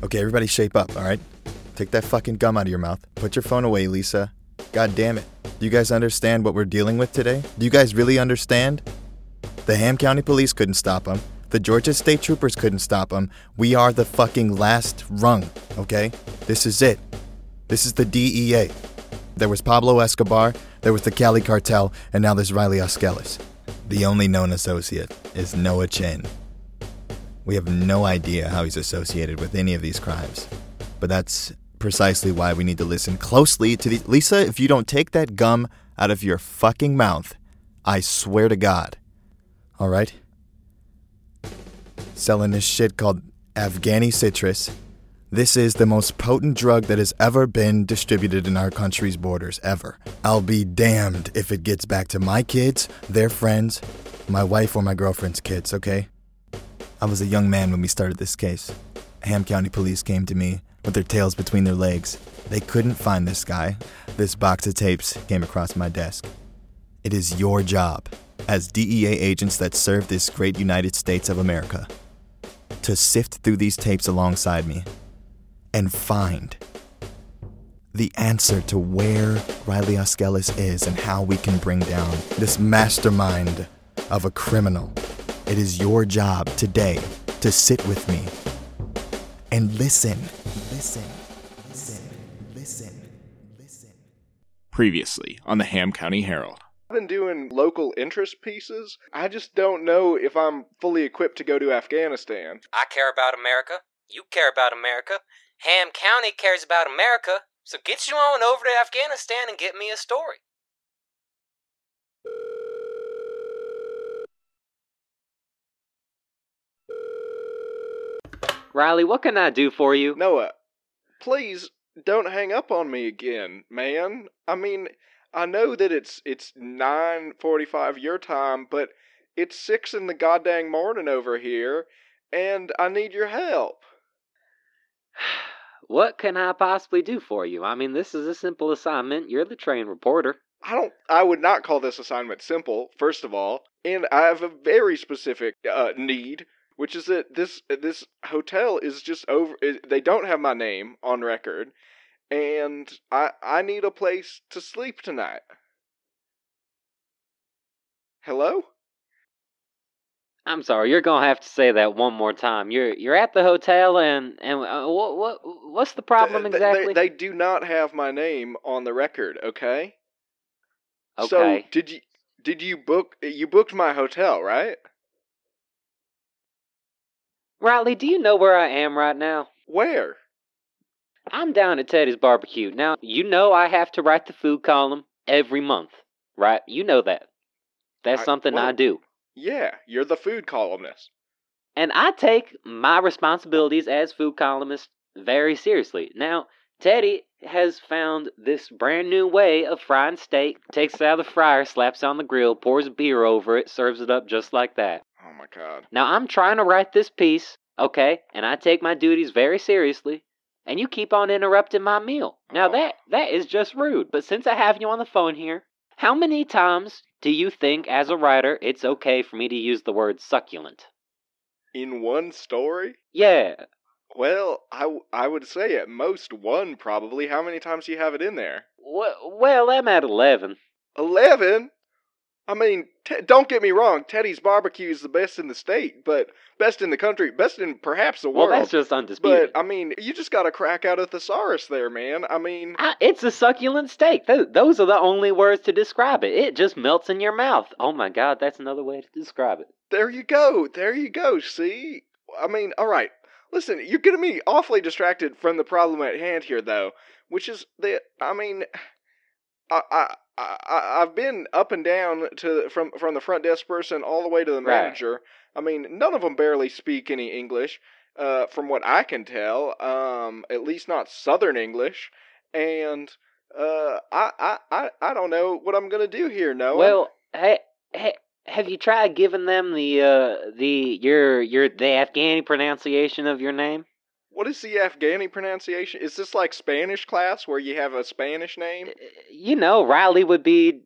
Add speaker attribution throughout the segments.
Speaker 1: Okay, everybody shape up, alright? Take that fucking gum out of your mouth. Put your phone away, Lisa. God damn it. Do you guys understand what we're dealing with today? Do you guys really understand? The Ham County Police couldn't stop him. The Georgia State Troopers couldn't stop him. We are the fucking last rung, okay? This is it. This is the DEA. There was Pablo Escobar, there was the Cali Cartel, and now there's Riley Auskelis. The only known associate is Noah Chin. We have no idea how he's associated with any of these crimes, but that's precisely why we need to listen closely to the. Lisa, if you don't take that gum out of your fucking mouth, I swear to God. All right? Selling this shit called Afghani citrus. This is the most potent drug that has ever been distributed in our country's borders, ever. I'll be damned if it gets back to my kids, their friends, my wife, or my girlfriend's kids, okay? I was a young man when we started this case. Ham County police came to me with their tails between their legs. They couldn't find this guy. This box of tapes came across my desk. It is your job, as DEA agents that serve this great United States of America, to sift through these tapes alongside me and find the answer to where Riley Auskelis is and how we can bring down this mastermind of a criminal. It is your job today to sit with me and listen. Listen. Listen. Listen. Listen.
Speaker 2: Previously on the Ham County Herald.
Speaker 3: I've been doing local interest pieces. I just don't know if I'm fully equipped to go to Afghanistan.
Speaker 4: I care about America. You care about America. Ham County cares about America. So get you on over to Afghanistan and get me a story. Riley, what can I do for you?
Speaker 3: Noah, please don't hang up on me again, man. I mean, I know that it's it's 9:45 your time, but it's 6 in the goddamn morning over here, and I need your help.
Speaker 4: What can I possibly do for you? I mean, this is a simple assignment. You're the train reporter.
Speaker 3: I don't I would not call this assignment simple, first of all, and I have a very specific uh, need, which is that this this hotel is just over they don't have my name on record and I I need a place to sleep tonight. Hello?
Speaker 4: I'm sorry, you're gonna have to say that one more time. You're you're at the hotel, and and uh, what what what's the problem exactly?
Speaker 3: They, they do not have my name on the record, okay?
Speaker 4: okay.
Speaker 3: So did you did you book you booked my hotel, right?
Speaker 4: Riley, do you know where I am right now?
Speaker 3: Where?
Speaker 4: I'm down at Teddy's barbecue. Now, you know I have to write the food column every month, right? You know that. That's
Speaker 3: I-
Speaker 4: something I do.
Speaker 3: Yeah, you're the food columnist.
Speaker 4: And I take my responsibilities as food columnist very seriously. Now, Teddy has found this brand new way of frying steak, takes it out of the fryer, slaps it on the grill, pours beer over it, serves it up just like that.
Speaker 3: Oh my god.
Speaker 4: Now, I'm trying to write this piece, okay, and I take my duties very seriously, and you keep on interrupting my meal. Now,
Speaker 3: Oh.
Speaker 4: that that is just rude. But since I have you on the phone here, how many times do you think, as a writer, it's okay for me to use the word succulent?
Speaker 3: In one story?
Speaker 4: Yeah,
Speaker 3: Well, I, w- I would say at most one probably. How many times do you have it in there?
Speaker 4: w- well, I'm at 11.
Speaker 3: Eleven? I mean, te- don't get me wrong. Teddy's barbecue is the best in the state, but best in the country, best in perhaps the world.
Speaker 4: Well, that's just undisputed.
Speaker 3: but I mean, you just got to crack out a thesaurus there, man. I mean,
Speaker 4: I, it's a succulent steak. Th- those are the only words to describe it. It just melts in your mouth. Oh my god, that's another way to describe it.
Speaker 3: there you go. There you go. See? I mean, all right. Listen, you're getting me awfully distracted from the problem at hand here, though, which is that I mean, I I. I, I've been up and down to from from the front desk person all the way to the
Speaker 4: Right.
Speaker 3: manager. I mean, none of them barely speak any English, uh, from what I can tell. Um, at least not Southern English, and uh, I, I I I don't know what I'm gonna do here. Noah.
Speaker 4: Well, hey, hey, have you tried giving them the uh the your your the Afghani pronunciation of your name?
Speaker 3: What is the Afghani pronunciation? Is this like Spanish class where you have a Spanish name?
Speaker 4: You know, Riley would be.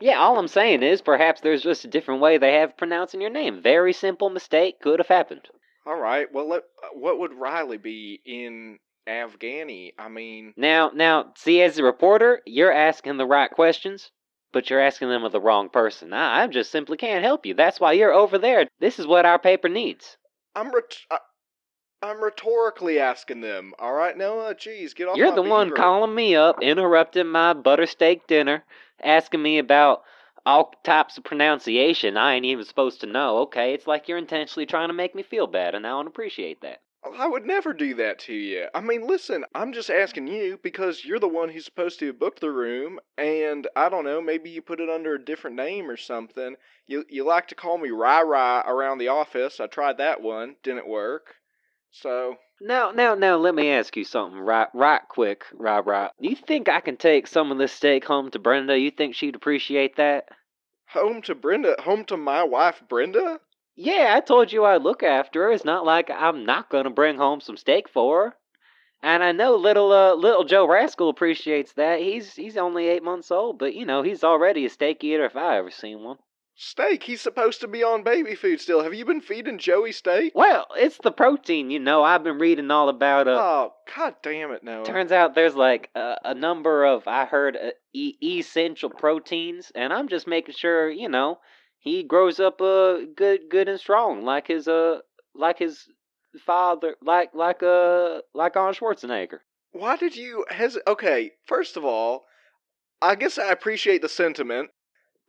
Speaker 4: Yeah, all I'm saying is perhaps there's just a different way they have pronouncing your name. Very simple mistake could have happened.
Speaker 3: All right. Well, let, uh, what would Riley be in Afghani? I mean,
Speaker 4: Now, now, see, as a reporter, you're asking the right questions, but you're asking them of the wrong person. I, I just simply can't help you. That's why you're over there. This is what our paper needs.
Speaker 3: I'm ret- I, I'm rhetorically asking them. All right, Noah. Jeez, get off.
Speaker 4: You're the one calling me up, interrupting my butter steak dinner, asking me about all types of pronunciation I ain't even supposed to know. Okay, it's like you're intentionally trying to make me feel bad, and I don't appreciate that.
Speaker 3: I would never do that to you. I mean, listen, I'm just asking you because you're the one who's supposed to have booked the room, and I don't know, maybe you put it under a different name or something. You you like to call me Rai Rai around the office. I tried that one, didn't work. So
Speaker 4: Now, now, now, let me ask you something right, right quick, right, right. Do you think I can take some of this steak home to Brenda? You think she'd appreciate that?
Speaker 3: home to Brenda, home to my wife Brenda.
Speaker 4: Yeah, I told you I'd look after her. It's not like I'm not gonna bring home some steak for her. And I know little uh, little Joe Rascal appreciates that. He's he's only eight months old, but you know he's already a steak eater if I ever seen one.
Speaker 3: Steak, he's supposed to be on baby food still. Have you been feeding Joey steak?
Speaker 4: Well, it's the protein, you know. I've been reading all about. Uh,
Speaker 3: Oh, god damn it, Noah.
Speaker 4: turns out there's like a, a number of I heard uh, e- essential proteins, and I'm just making sure you know he grows up uh good good and strong like his uh like his father like like uh like Arnold Schwarzenegger.
Speaker 3: Why did you hesitate? Okay, first of all, I guess I appreciate the sentiment.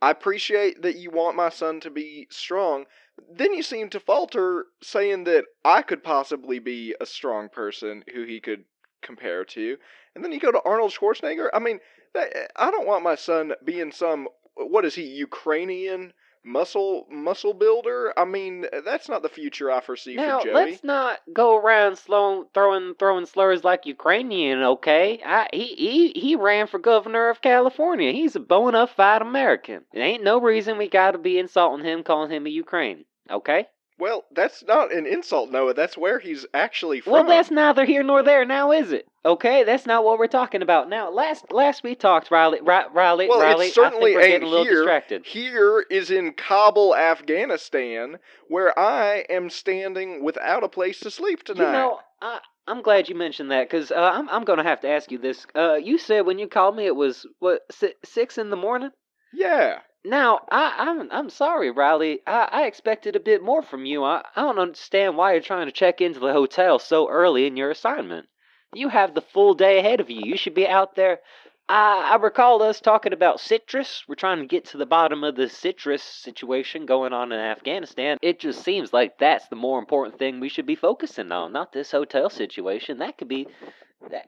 Speaker 3: I appreciate that you want my son to be strong. Then you seem to falter, saying that I could possibly be a strong person who he could compare to. And then you go to Arnold Schwarzenegger. I mean, I don't want my son being some. What is he? Ukrainian muscle muscle builder? I mean, that's not the future I foresee
Speaker 4: Now
Speaker 3: for Joey.
Speaker 4: let's not go around slow, throwing throwing slurs like Ukrainian. Okay, I, he he he ran for governor of California. He's a bona fide American. There ain't no reason we got to be insulting him, calling him a Ukraine. Okay.
Speaker 3: Well, that's not an insult, Noah. That's where he's actually from.
Speaker 4: Well, that's neither here nor there. Now, is it? Okay, that's not what we're talking about. Now, last last we talked, Riley, Ri- Riley,
Speaker 3: Well,
Speaker 4: Riley.
Speaker 3: certainly
Speaker 4: I think we're getting a little
Speaker 3: here.
Speaker 4: distracted.
Speaker 3: Here is in Kabul, Afghanistan, where I am standing without a place to sleep tonight.
Speaker 4: You know, I, I'm glad you mentioned that because uh, I'm I'm gonna have to ask you this. Uh, you said when you called me it was what si- six in the morning.
Speaker 3: yeah.
Speaker 4: Now, I, I'm I'm sorry, Riley. I, I expected a bit more from you. I, I don't understand why you're trying to check into the hotel so early in your assignment. You have the full day ahead of you. You should be out there. I, I recall us talking about citrus. We're trying to get to the bottom of the citrus situation going on in Afghanistan. It just seems like that's the more important thing we should be focusing on, not this hotel situation. That could be.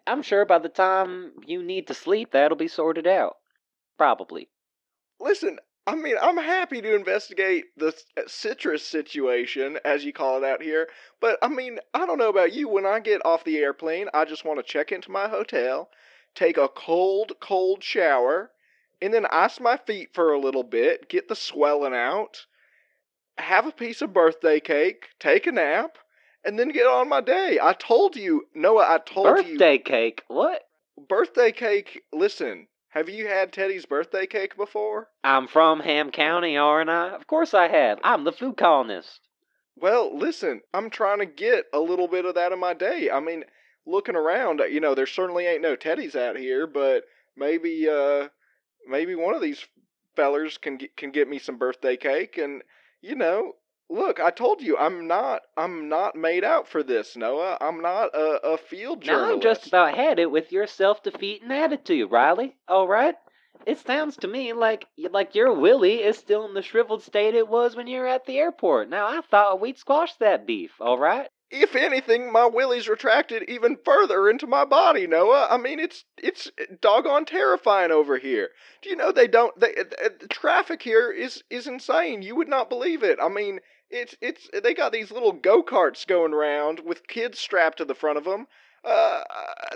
Speaker 4: I'm sure by the time you need to sleep, that'll be sorted out. Probably.
Speaker 3: Listen, I mean, I'm happy to investigate the uh, citrus situation, as you call it out here, but I mean, I don't know about you. When I get off the airplane, I just want to check into my hotel, take a cold, cold shower, and then ice my feet for a little bit, get the swelling out, have a piece of birthday cake, take a nap, and then get on my day. I told you, Noah, I told you.
Speaker 4: Birthday cake? What?
Speaker 3: Birthday cake, listen, have you had Teddy's birthday cake before?
Speaker 4: I'm from Ham County, aren't I? Of course I have. I'm the food colonist.
Speaker 3: Well, listen, I'm trying to get a little bit of that in my day. I mean, looking around, you know, there certainly ain't no teddies out here, but maybe uh maybe one of these fellers can get, can get me some birthday cake and you know, look, I told you I'm not I'm not made out for this, Noah. I'm not a, a field
Speaker 4: Now
Speaker 3: journalist.
Speaker 4: I'm just about had it with your self-defeating attitude, Riley. All right. It sounds to me like like your willy is still in the shriveled state it was when you were at the airport. Now I thought we'd squash that beef. All right.
Speaker 3: if anything, my willy's retracted even further into my body, Noah. I mean, it's it's doggone terrifying over here. Do you know they don't? They, uh, the traffic here is is insane. You would not believe it. I mean, it's it's they got these little go karts going around with kids strapped to the front of them. Uh,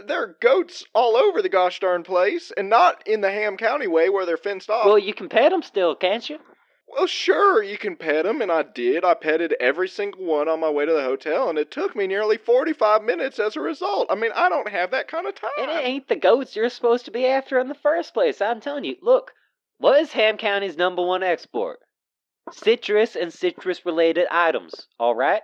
Speaker 3: there are goats all over the gosh darn place, and not in the Ham County way where they're fenced off.
Speaker 4: Well, you can pet them still, can't you?
Speaker 3: Well, sure, you can pet them, and I did. I petted every single one on my way to the hotel, and it took me nearly 45 minutes as a result. I mean, I don't have that kind of time.
Speaker 4: And it ain't the goats you're supposed to be after in the first place. I'm telling you. Look, what is Ham County's number one export? Citrus and citrus related items, all right?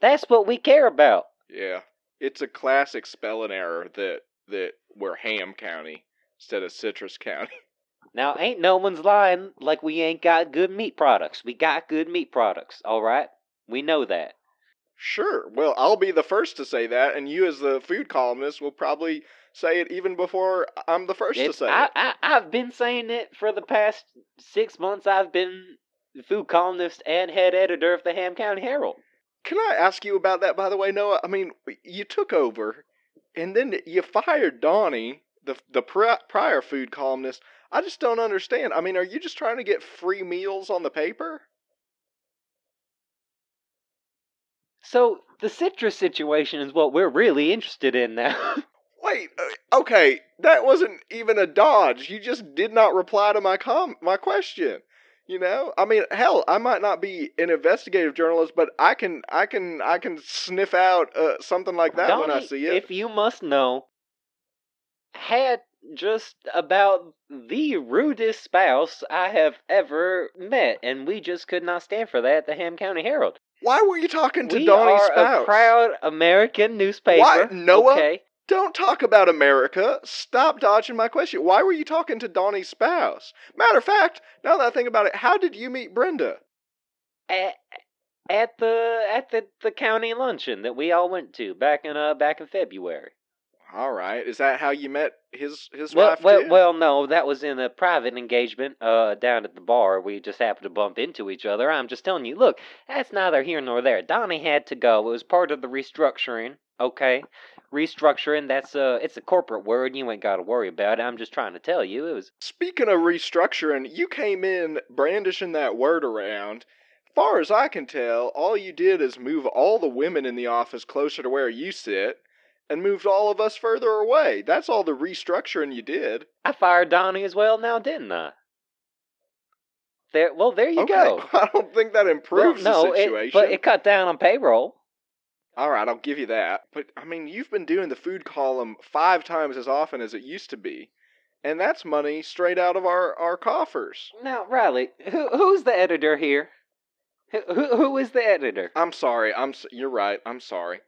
Speaker 4: That's what we care about.
Speaker 3: Yeah, it's a classic spelling error that that we're Ham County instead of Citrus County.
Speaker 4: Now, ain't no one's lying like we ain't got good meat products. We got good meat products, all right? We know that.
Speaker 3: Sure. Well, I'll be the first to say that, and you, as the food columnist, will probably say it even before I'm the first to say
Speaker 4: I,
Speaker 3: it.
Speaker 4: I, I've been saying it for the past six months. I've been food columnist and head editor of the Ham County Herald.
Speaker 3: Can I ask you about that, by the way, Noah? I mean, you took over, and then you fired Donnie, the the prior food columnist. I just don't understand. I mean, are you just trying to get free meals on the paper?
Speaker 4: So the citrus situation is what we're really interested in now.
Speaker 3: Wait, uh, okay, that wasn't even a dodge. You just did not reply to my com my question. You know, I mean, hell, I might not be an investigative journalist, but I can, I can, I can sniff out uh, something like that when I see it.
Speaker 4: If you must know, had just about the rudest spouse I have ever met, and we just could not stand for that at the Ham County Herald.
Speaker 3: Why were you talking to
Speaker 4: we
Speaker 3: Donnie's
Speaker 4: are
Speaker 3: spouse?
Speaker 4: a proud American newspaper.
Speaker 3: Why, Noah?
Speaker 4: Okay.
Speaker 3: Don't talk about America. Stop dodging my question. Why were you talking to Donnie's spouse? Matter of fact, now that I think about it, how did you meet Brenda?
Speaker 4: At, at the at the, the county luncheon that we all went to back in uh back in February.
Speaker 3: All right, is that how you met his his
Speaker 4: Well,
Speaker 3: wife
Speaker 4: well,
Speaker 3: too?
Speaker 4: well, no, that was in a private engagement uh, down at the bar. We just happened to bump into each other. I'm just telling you, look, that's neither here nor there. Donnie had to go. It was part of the restructuring. Okay, restructuring. That's a it's a corporate word. You ain't got to worry about it. I'm just trying to tell you, it was.
Speaker 3: Speaking of restructuring, you came in brandishing that word around. Far as I can tell, all you did is move all the women in the office closer to where you sit and moved all of us further away. That's all the restructuring you did.
Speaker 4: I fired Donnie as well now, didn't I? There. Well, there you
Speaker 3: okay.
Speaker 4: go.
Speaker 3: I don't think that
Speaker 4: Well,
Speaker 3: improves
Speaker 4: no,
Speaker 3: the situation.
Speaker 4: it, but it cut down on payroll.
Speaker 3: All right, I'll give you that. But I mean, you've been doing the food column five times as often as it used to be, and that's money straight out of our our coffers.
Speaker 4: Now, Riley, who who's the editor here? Who who, who is the editor?
Speaker 3: I'm sorry. I'm. You're right. I'm sorry.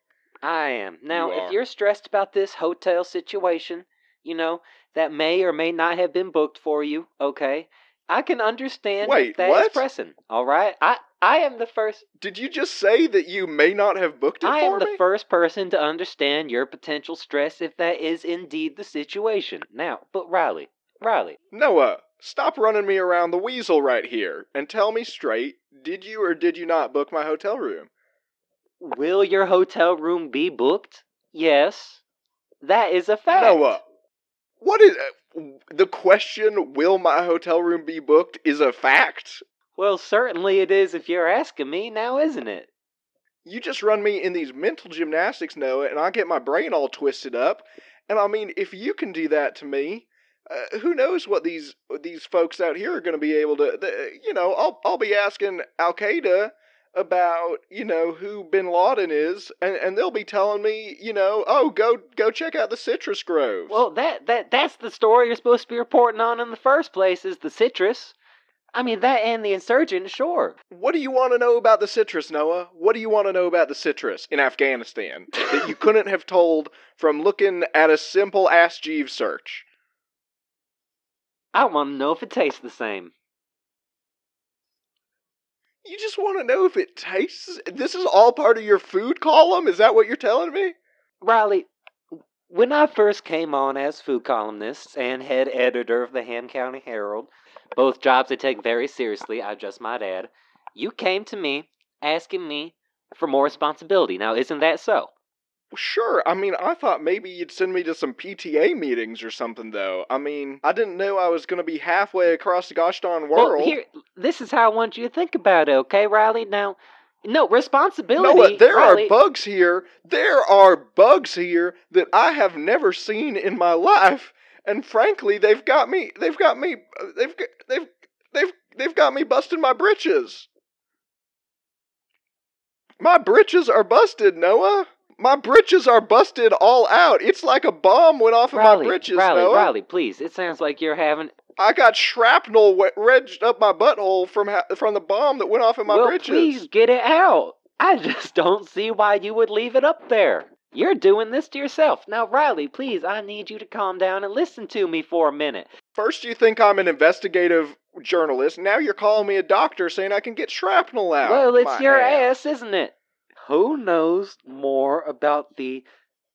Speaker 4: I am. Now,
Speaker 3: You
Speaker 4: if
Speaker 3: are.
Speaker 4: you're stressed about this hotel situation, you know, that may or may not have been booked for you, okay? I can understand
Speaker 3: Wait,
Speaker 4: if that is
Speaker 3: what?
Speaker 4: pressing. All right? I I am the first
Speaker 3: Did you just say that you may not have booked it
Speaker 4: I
Speaker 3: for
Speaker 4: am the first person to understand your potential stress if that is indeed the situation. Now, but Riley, Riley,
Speaker 3: Noah, stop running me around the weasel right here and tell me straight. Did you or did you not book my hotel room?
Speaker 4: will your hotel room be booked? Yes. That is a fact.
Speaker 3: Noah, what is uh, the question? Will my hotel room be booked? Is a fact.
Speaker 4: Well, certainly it is if you're asking me now, isn't it?
Speaker 3: You just run me in these mental gymnastics, Noah, and I get my brain all twisted up. And I mean, if you can do that to me, uh, who knows what these these folks out here are going to be able to? The, you know, I'll I'll be asking Al Qaeda about you know who Bin Laden is, and and they'll be telling me you know, oh go go check out the citrus groves.
Speaker 4: Well, that that that's the story you're supposed to be reporting on in the first place is the citrus. I mean that and the insurgent, sure.
Speaker 3: what do you want to know about the citrus, Noah? What do you want to know about the citrus in Afghanistan that you couldn't have told from looking at a simple Ask Jeeves search?
Speaker 4: I want to know if it tastes the same.
Speaker 3: You just want to know if it tastes. This is all part of your food column. Is that what you're telling me?
Speaker 4: Riley, when I first came on as food columnist and head editor of the Ham County Herald, both jobs I take very seriously, I just might add, you came to me asking me for more responsibility. Now, isn't that so?
Speaker 3: Sure. I mean, I thought maybe you'd send me to some PTA meetings or something, though. I mean, I didn't know I was going to be halfway across the gosh darn world.
Speaker 4: Well, here, this is how I want you to think about it, okay, Riley? Now, no responsibility.
Speaker 3: Noah, there
Speaker 4: Riley,
Speaker 3: are bugs here. There are bugs here that I have never seen in my life, and frankly, they've got me. They've got me. They've they've they've they've got me busting my britches. My britches are busted, Noah. My britches are busted all out. It's like a bomb went off of my britches,
Speaker 4: Riley,
Speaker 3: Noah.
Speaker 4: Riley, please. It sounds like you're having.
Speaker 3: I got shrapnel wedged up my butthole from ha- from the bomb that went off in my
Speaker 4: well,
Speaker 3: britches.
Speaker 4: please get it out. I just don't see why you would leave it up there. You're doing this to yourself. Now, Riley, please, I need you to calm down and listen to me for a minute.
Speaker 3: First, you think I'm an investigative journalist. Now you're calling me a doctor saying I can get shrapnel out.
Speaker 4: well, it's your
Speaker 3: ass.
Speaker 4: ass, isn't it? Who knows more about the,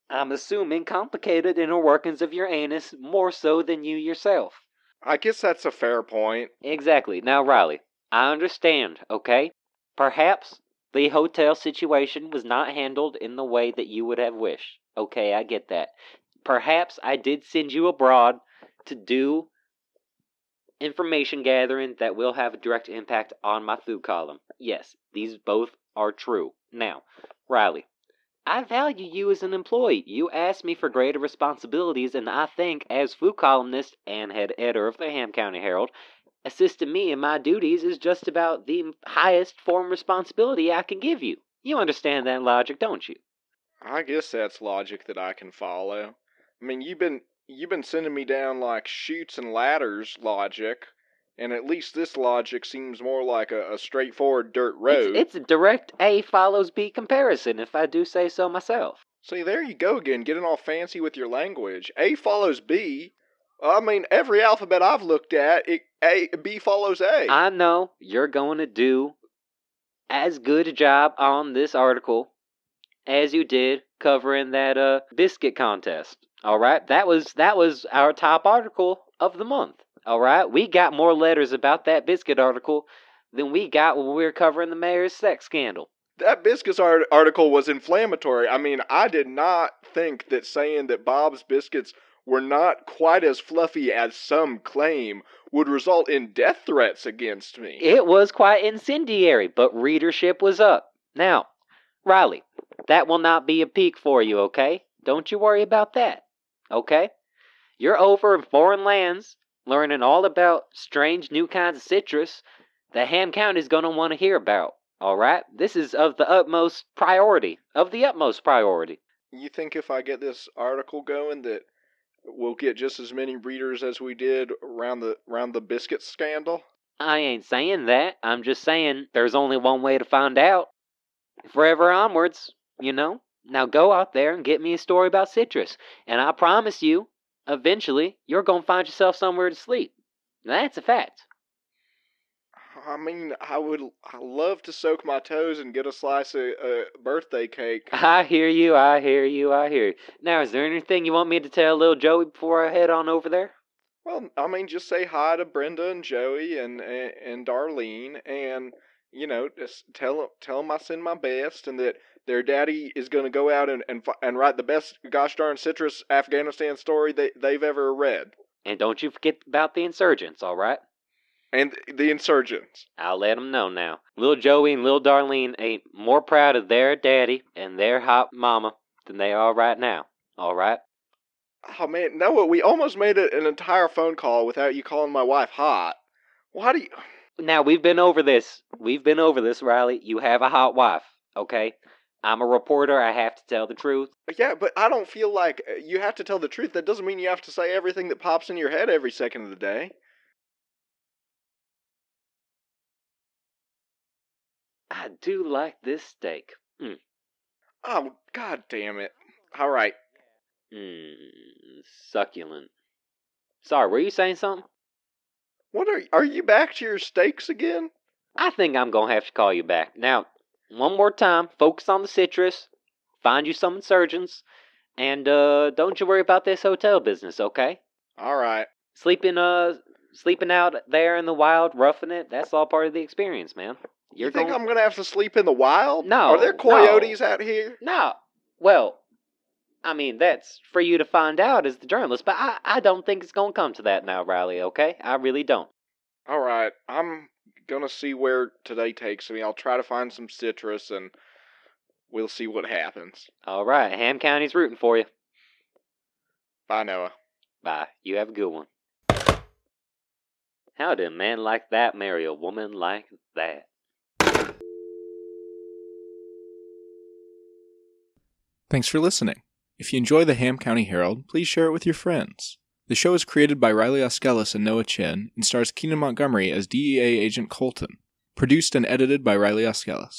Speaker 4: I'm assuming, complicated inner workings of your anus more so than you yourself?
Speaker 3: I guess that's a fair point.
Speaker 4: Exactly. Now, Riley, I understand, okay? Perhaps the hotel situation was not handled in the way that you would have wished. Okay, I get that. Perhaps I did send you abroad to do information gathering that will have a direct impact on my food column. Yes, these both are true. Now, Riley, I value you as an employee. You asked me for greater responsibilities, and I think, as food columnist and head editor of the Ham County Herald, assisting me in my duties is just about the highest form of responsibility I can give you. You understand that logic, don't you?
Speaker 3: I guess that's logic that I can follow. I mean, you've been you've been sending me down like chutes and ladders logic, and at least this logic seems more like a, a straightforward dirt road.
Speaker 4: It's, it's a direct A follows B comparison, if I do say so myself.
Speaker 3: See, there you go again, getting all fancy with your language. A follows B. I mean, every alphabet I've looked at, it, A B follows A.
Speaker 4: I know you're going to do as good a job on this article as you did covering that uh biscuit contest. All right? That was that was our top article of the month. All right? We got more letters about that biscuit article than we got when we were covering the mayor's sex scandal.
Speaker 3: that biscuits art- article was inflammatory. I mean, I did not think that saying that Bob's biscuits were not quite as fluffy as some claim would result in death threats against me.
Speaker 4: It was quite incendiary, but readership was up. Now, Riley, that will not be a peak for you, okay? Don't you worry about that, okay? You're over in foreign lands, learning all about strange new kinds of citrus that Ham County's going to want to hear about, all right? This is of the utmost priority, of the utmost priority.
Speaker 3: You think if I get this article going that we'll get just as many readers as we did around the around the biscuit scandal?
Speaker 4: I ain't saying that. I'm just saying there's only one way to find out. Forever onwards, you know? Now go out there and get me a story about citrus. And I promise you, eventually, you're going to find yourself somewhere to sleep. That's a fact.
Speaker 3: I mean, I would I love to soak my toes and get a slice of uh, birthday cake.
Speaker 4: I hear you, I hear you, I hear you. Now, is there anything you want me to tell little Joey before I head on over there?
Speaker 3: Well, I mean, just say hi to Brenda and Joey and and, and Darlene, and you know, just tell tell 'em- tell 'em I send my best, and that their daddy is going to go out and and and write the best gosh darn citrus Afghanistan story they they've ever read,
Speaker 4: And don't you forget about the insurgents, all right?
Speaker 3: And the insurgents.
Speaker 4: I'll let 'em know now. Little Joey and little Darlene ain't more proud of their daddy and their hot mama than they are right now. All right?
Speaker 3: Oh man, no, we almost made it an entire phone call without you calling my wife hot. Why do you?
Speaker 4: Now we've been over this. We've been over this, Riley. You have a hot wife, okay? I'm a reporter. I have to tell the truth.
Speaker 3: Yeah, but I don't feel like uh, you have to tell the truth. That doesn't mean you have to say everything that pops in your head every second of the day.
Speaker 4: I do like this steak.
Speaker 3: Oh, god damn it. All right.
Speaker 4: Mmm, succulent. Sorry, were you saying something?
Speaker 3: What are are you back to your steaks again?
Speaker 4: I think I'm gonna have to call you back. Now, one more time, focus on the citrus, find you some insurgents, and uh don't you worry about this hotel business, okay?
Speaker 3: All right.
Speaker 4: Sleeping uh sleeping out there in the wild, roughing it, that's all part of the experience, man. You're
Speaker 3: you think
Speaker 4: going
Speaker 3: I'm gonna have to sleep in the wild?
Speaker 4: No,
Speaker 3: Are there
Speaker 4: no.
Speaker 3: coyotes out here?
Speaker 4: No. Well, I mean, that's for you to find out as the journalist, but I, I don't think it's gonna come to that now, Riley, okay? I really don't.
Speaker 3: All right. I'm gonna see where today takes me. I'll try to find some citrus and we'll see what happens.
Speaker 4: All right, Ham County's rooting for you.
Speaker 3: Bye, Noah.
Speaker 4: Bye. You have a good one. How did a man like that marry a woman like that?
Speaker 2: Thanks for listening. If you enjoy the Ham County Herald, please share it with your friends. The show is created by Riley Auskelis and Noah Chin and stars Keenan Montgomery as DEA agent Colton. Produced and edited by Riley Auskelis.